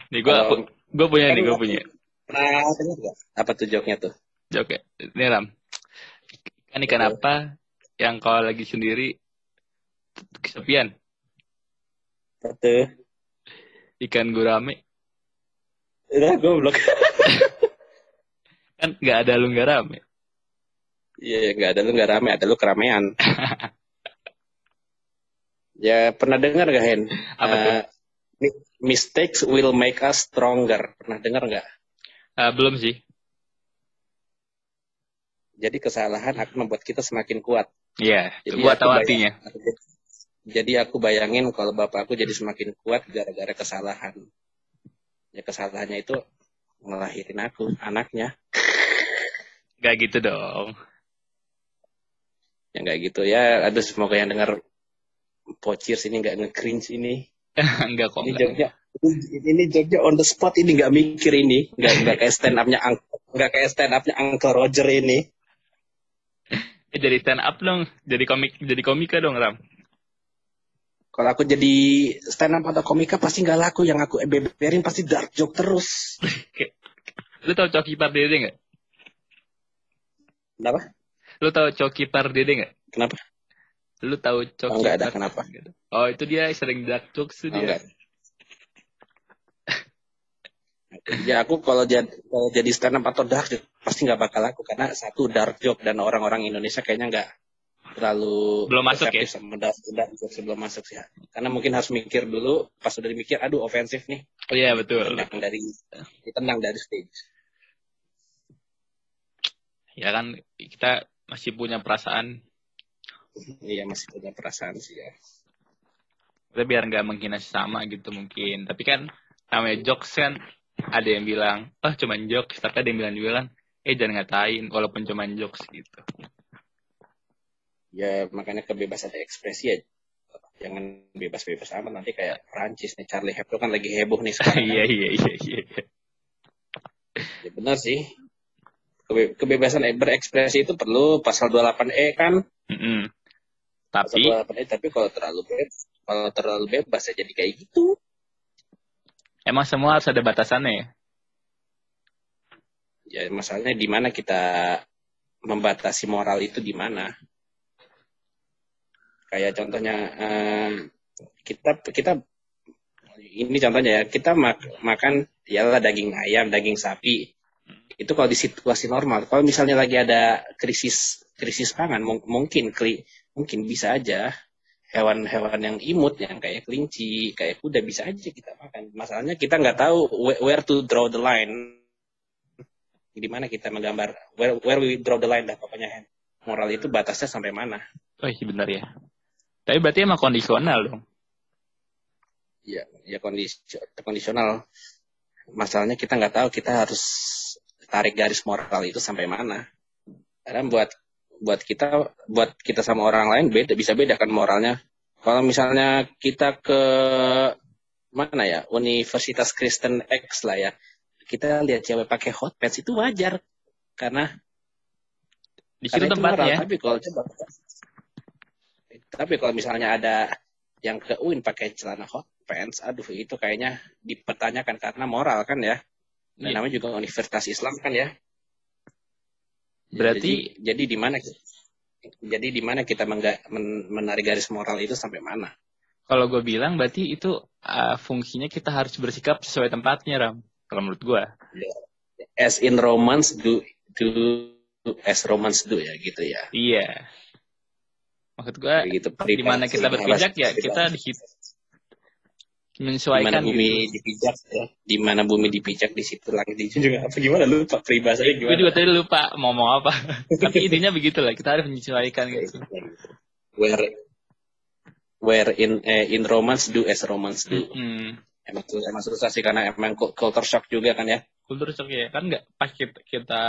Speaker 1: nih gua
Speaker 2: Kalau-
Speaker 1: gua punya nih, gua
Speaker 2: aku-
Speaker 1: punya.
Speaker 2: pernah dengar nggak apa tuh joke-nya tuh
Speaker 1: Joke. ya. Nih Ram. Kan ikan
Speaker 2: Betul.
Speaker 1: apa yang kalau lagi sendiri kesepian?
Speaker 2: Betul.
Speaker 1: Ikan gurame.
Speaker 2: Udah goblok. *laughs*
Speaker 1: Kan nggak ada lu nggak rame.
Speaker 2: Iya, nggak ada lu nggak rame, ada lu keramaian. *laughs* ya pernah dengar gak Hen?
Speaker 1: Apa tuh?
Speaker 2: Eh, mi- mistakes will make us stronger. Pernah dengar nggak?
Speaker 1: Ah, belum sih.
Speaker 2: Jadi kesalahan akan membuat kita semakin kuat.
Speaker 1: Iya,
Speaker 2: Jadi
Speaker 1: gua
Speaker 2: aku
Speaker 1: tahu artinya.
Speaker 2: Jadi aku bayangin kalau bapak aku jadi semakin kuat gara-gara kesalahan. Ya kesalahannya itu ngelahirin aku, anaknya.
Speaker 1: Gak gitu dong.
Speaker 2: Ya nggak gitu ya. Aduh semoga yang dengar pocir sini nggak nge-cringe ini. *laughs*
Speaker 1: Enggak kok.
Speaker 2: Ini joknya, ini joknya on the spot ini nggak mikir ini, nggak nggak kayak stand upnya Uncle- nggak kayak stand upnya Uncle Roger ini.
Speaker 1: Eh, jadi stand up dong, jadi komik, jadi komika dong Ram.
Speaker 2: Kalau aku jadi stand up atau komika pasti nggak laku. Yang aku beberin pasti dark joke terus. *laughs*
Speaker 1: Lu tau Coki Pardede nggak?
Speaker 2: Kenapa?
Speaker 1: Lu tau Coki Pardede nggak?
Speaker 2: Kenapa?
Speaker 1: Lu tahu Coki?
Speaker 2: Oh, nggak ada, kenapa?
Speaker 1: Oh itu dia sering dark jokes tuh
Speaker 2: Oh,
Speaker 1: dia.
Speaker 2: enggak. *laughs* Ya aku kalau jadi, kalau jadi stand up atau dark joke pasti nggak bakal laku karena satu dark joke dan orang-orang Indonesia kayaknya nggak terlalu
Speaker 1: Belum masuk ya?
Speaker 2: sama dark, dark joke sebelum masuk sih. Karena mungkin harus mikir dulu pas udah mikir aduh ofensif nih
Speaker 1: Oh iya betul.
Speaker 2: ditendang dari ditendang dari stage.
Speaker 1: Ya kan kita masih punya perasaan.
Speaker 2: Iya masih punya perasaan sih ya.
Speaker 1: Kita biar nggak menghina sesama gitu mungkin. Tapi kan namanya jokes kan ada yang bilang, oh cuman jokes. Tapi ada yang bilang juga kan, eh jangan ngatain walaupun cuman jokes gitu.
Speaker 2: Ya makanya kebebasan ekspresi ya jangan bebas-bebas amat nanti kayak Prancis nih Charlie Hebdo kan lagi heboh nih sekarang. *laughs*
Speaker 1: Iya iya iya iya.
Speaker 2: Ya benar sih. Kebe- kebebasan berekspresi itu perlu pasal 28E kan.
Speaker 1: Mm-mm.
Speaker 2: Pasal
Speaker 1: Tapi
Speaker 2: 28E tapi kalau terlalu bebas, kalau terlalu bebas ya jadi kayak gitu.
Speaker 1: emang semua harus ada batasannya ya.
Speaker 2: Ya masalahnya di mana kita membatasi moral itu di mana? Kayak contohnya eh, kita kita ini contohnya ya kita mak- makan ialah daging ayam, daging sapi. Itu kalau di situasi normal. Kalau misalnya lagi ada krisis krisis pangan mung- mungkin kli- mungkin bisa aja hewan-hewan yang imut yang kayak kelinci, kayak kuda bisa aja kita makan. Masalahnya kita nggak tahu whe- where to draw the line. Di mana kita menggambar where, where we draw the line dah pokoknya moral itu batasnya sampai mana.
Speaker 1: Oh iya benar ya. Tapi berarti emang kondisional dong.
Speaker 2: ya ya kondisi kondisional masalahnya kita nggak tahu kita harus tarik garis moral itu sampai mana karena buat buat kita buat kita sama orang lain beda bisa beda kan moralnya kalau misalnya kita ke mana ya Universitas Kristen X lah ya kita lihat cewek pakai hot pants itu wajar karena
Speaker 1: Di situ tempatnya.
Speaker 2: tapi kalau coba tapi kalau misalnya ada yang ke UIN pakai celana hot pants, aduh itu kayaknya dipertanyakan karena moral kan ya. Dan
Speaker 1: Iya.
Speaker 2: namanya juga Universitas Islam kan ya.
Speaker 1: Berarti-
Speaker 2: jadi, jadi di mana jadi di mana kita menarik garis moral itu sampai mana?
Speaker 1: Kalau gue bilang berarti itu uh, fungsinya kita harus bersikap sesuai tempatnya Ram. Kalau menurut gue.
Speaker 2: As in romance do do as romance do ya gitu ya.
Speaker 1: Iya. Maksud gue
Speaker 2: gitu.
Speaker 1: di mana kita berpijak ya kita di situ menyesuaikan
Speaker 2: bumi
Speaker 1: gitu.
Speaker 2: dipijak ya. Di mana bumi dipijak di situ langit dijunjung. Apa gimana lu Pak peribahasanya
Speaker 1: Gue
Speaker 2: gimana?
Speaker 1: juga tadi lupa mau ngomong apa. *laughs* Tapi intinya begitulah kita harus menyesuaikan gitu.
Speaker 2: where where in eh, in romance do as romance do
Speaker 1: Hmm.
Speaker 2: Emang emang susah sih karena emang cu- culture shock juga kan ya
Speaker 1: Kultur shock ya kan nggak pas kita, kita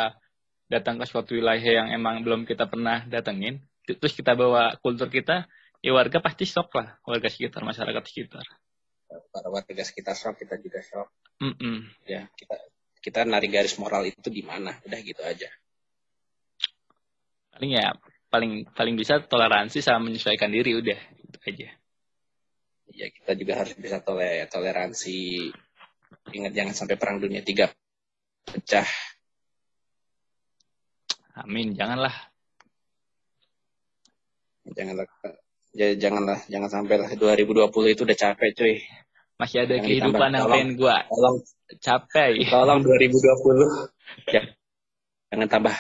Speaker 1: datang ke suatu wilayah yang emang belum kita pernah datengin, terus kita bawa kultur kita, ya warga pasti shock lah, warga sekitar, masyarakat sekitar.
Speaker 2: para warga sekitar shock kita juga shock
Speaker 1: Mm-mm.
Speaker 2: ya kita kita narik garis moral itu di mana udah gitu aja
Speaker 1: Paling ya paling paling bisa toleransi sama menyesuaikan diri udah gitu aja.
Speaker 2: Ya kita juga harus bisa tole toleransi. Ingat jangan sampai perang dunia tiga pecah.
Speaker 1: Amin, janganlah.
Speaker 2: janganlah janganlah jangan sampai lah. 2020 itu udah capek cuy.
Speaker 1: Masih ada
Speaker 2: Jangan
Speaker 1: kehidupan
Speaker 2: ditambah,
Speaker 1: yang pengen gua.
Speaker 2: tolong.
Speaker 1: Capai.
Speaker 2: tolong 2020 ya, jangan tambah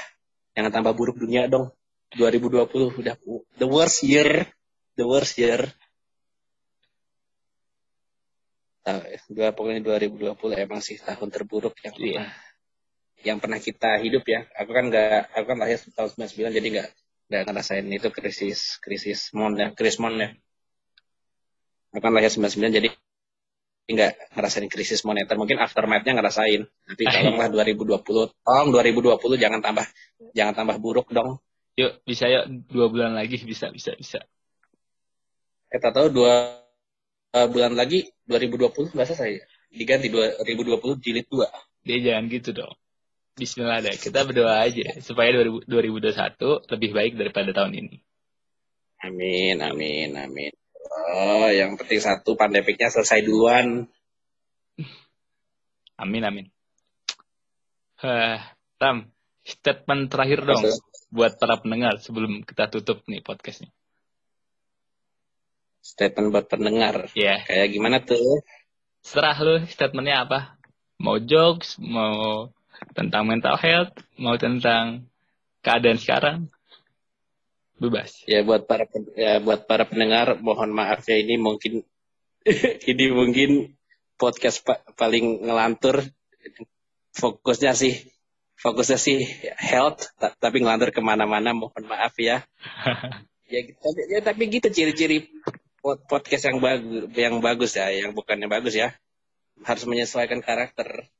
Speaker 2: jangan tambah buruk dunia dong. 2020 udah the worst year the worst year Tahu ya, dua pokoknya 2020 emang sih tahun terburuk yang
Speaker 1: Iya.
Speaker 2: pernah yang pernah kita hidup ya aku kan nggak aku kan lahir tahun 99 jadi nggak nggak ngerasain itu krisis krisis mon ya krisis mon ya aku kan lahir 99 jadi nggak ngerasain krisis moneter mungkin aftermath-nya ngerasain tapi *laughs* tolonglah 2020 tolong 2020 jangan tambah jangan tambah buruk dong
Speaker 1: Yuk, bisa yuk dua bulan lagi bisa bisa bisa.
Speaker 2: kita tahu dua uh, bulan lagi 2020 nggak selesai diganti 2020 jilid 2
Speaker 1: Dia jangan gitu dong. Bismillah deh. Kita berdoa aja supaya 2000 2021 lebih baik daripada tahun ini.
Speaker 2: Amin, amin, amin. Oh, yang penting satu pandemiknya selesai duluan.
Speaker 1: Amin amin. Hah, Ram, statement terakhir dong
Speaker 2: Maksud-
Speaker 1: buat para pendengar sebelum kita tutup nih podcastnya.
Speaker 2: Statement buat pendengar.
Speaker 1: Ya,
Speaker 2: Kayak gimana tuh?
Speaker 1: serah lu statementnya apa. Mau jokes, mau tentang mental health, mau tentang keadaan sekarang. Bebas.
Speaker 2: Ya buat para ya buat para pendengar mohon maaf ya ini mungkin *laughs* ini mungkin podcast pa- paling ngelantur fokusnya sih fokusnya sih health ta- tapi ngelantur ke mana-mana mohon maaf ya *laughs* ya tapi, ya, tapi gitu ciri-ciri podcast yang bagus yang bagus ya yang bukannya bagus ya harus menyesuaikan karakter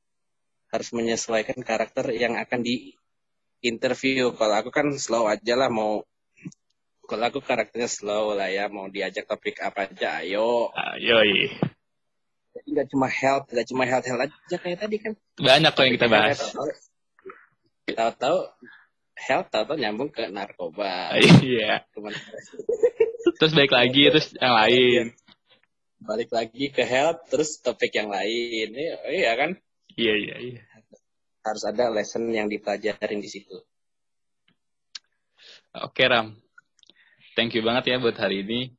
Speaker 2: harus menyesuaikan karakter yang akan di interview kalau aku kan slow aja lah mau kalau aku karakternya slow lah ya mau diajak topik apa aja ayo
Speaker 1: Ah, yoi.
Speaker 2: Jadi nggak cuma health nggak cuma health health aja kayak tadi kan
Speaker 1: Banyak kok yang kita bahas.
Speaker 2: tahu-tahu health tahu-tahu nyambung ke narkoba
Speaker 1: Iya.
Speaker 2: Cuman
Speaker 1: Terus balik lagi, terus yang lain.
Speaker 2: balik lagi ke health terus topik yang lain Iya, iya kan
Speaker 1: Iya, iya, iya.
Speaker 2: harus ada lesson yang dipelajarin di situ
Speaker 1: Oke, Ram. Thank you banget ya buat hari ini.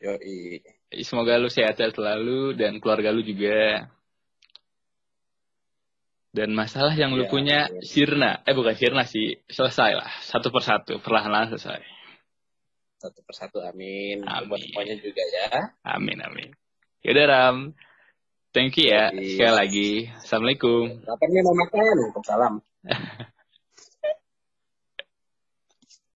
Speaker 2: Yoi.
Speaker 1: Semoga lu sehat-sehat selalu dan keluarga lu juga. Dan masalah yang lu
Speaker 2: Ya,
Speaker 1: punya
Speaker 2: amin.
Speaker 1: sirna, eh bukan sirna sih, selesai lah. Satu persatu, perlahan-lahan selesai.
Speaker 2: Satu persatu amin,
Speaker 1: Amin.
Speaker 2: buat semuanya juga ya
Speaker 1: Amin, amin. Yaudah, Ram. Thank you ya, sekali lagi. Assalamualaikum.
Speaker 2: kapan mau makan salam *laughs*